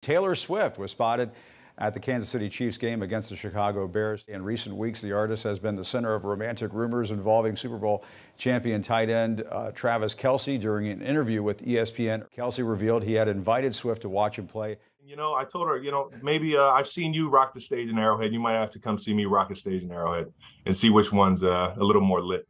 Taylor Swift was spotted at the Kansas City Chiefs game against the Chicago Bears. In recent weeks, the artist has been the center of romantic rumors involving Super Bowl champion tight end uh, Travis Kelce. During an interview with ESPN, Kelce revealed he had invited Swift to watch him play. You know, I told her, you know, maybe uh, I've seen you rock the stage in Arrowhead. You might have to come see me rock the stage in Arrowhead and see which one's uh, a little more lit.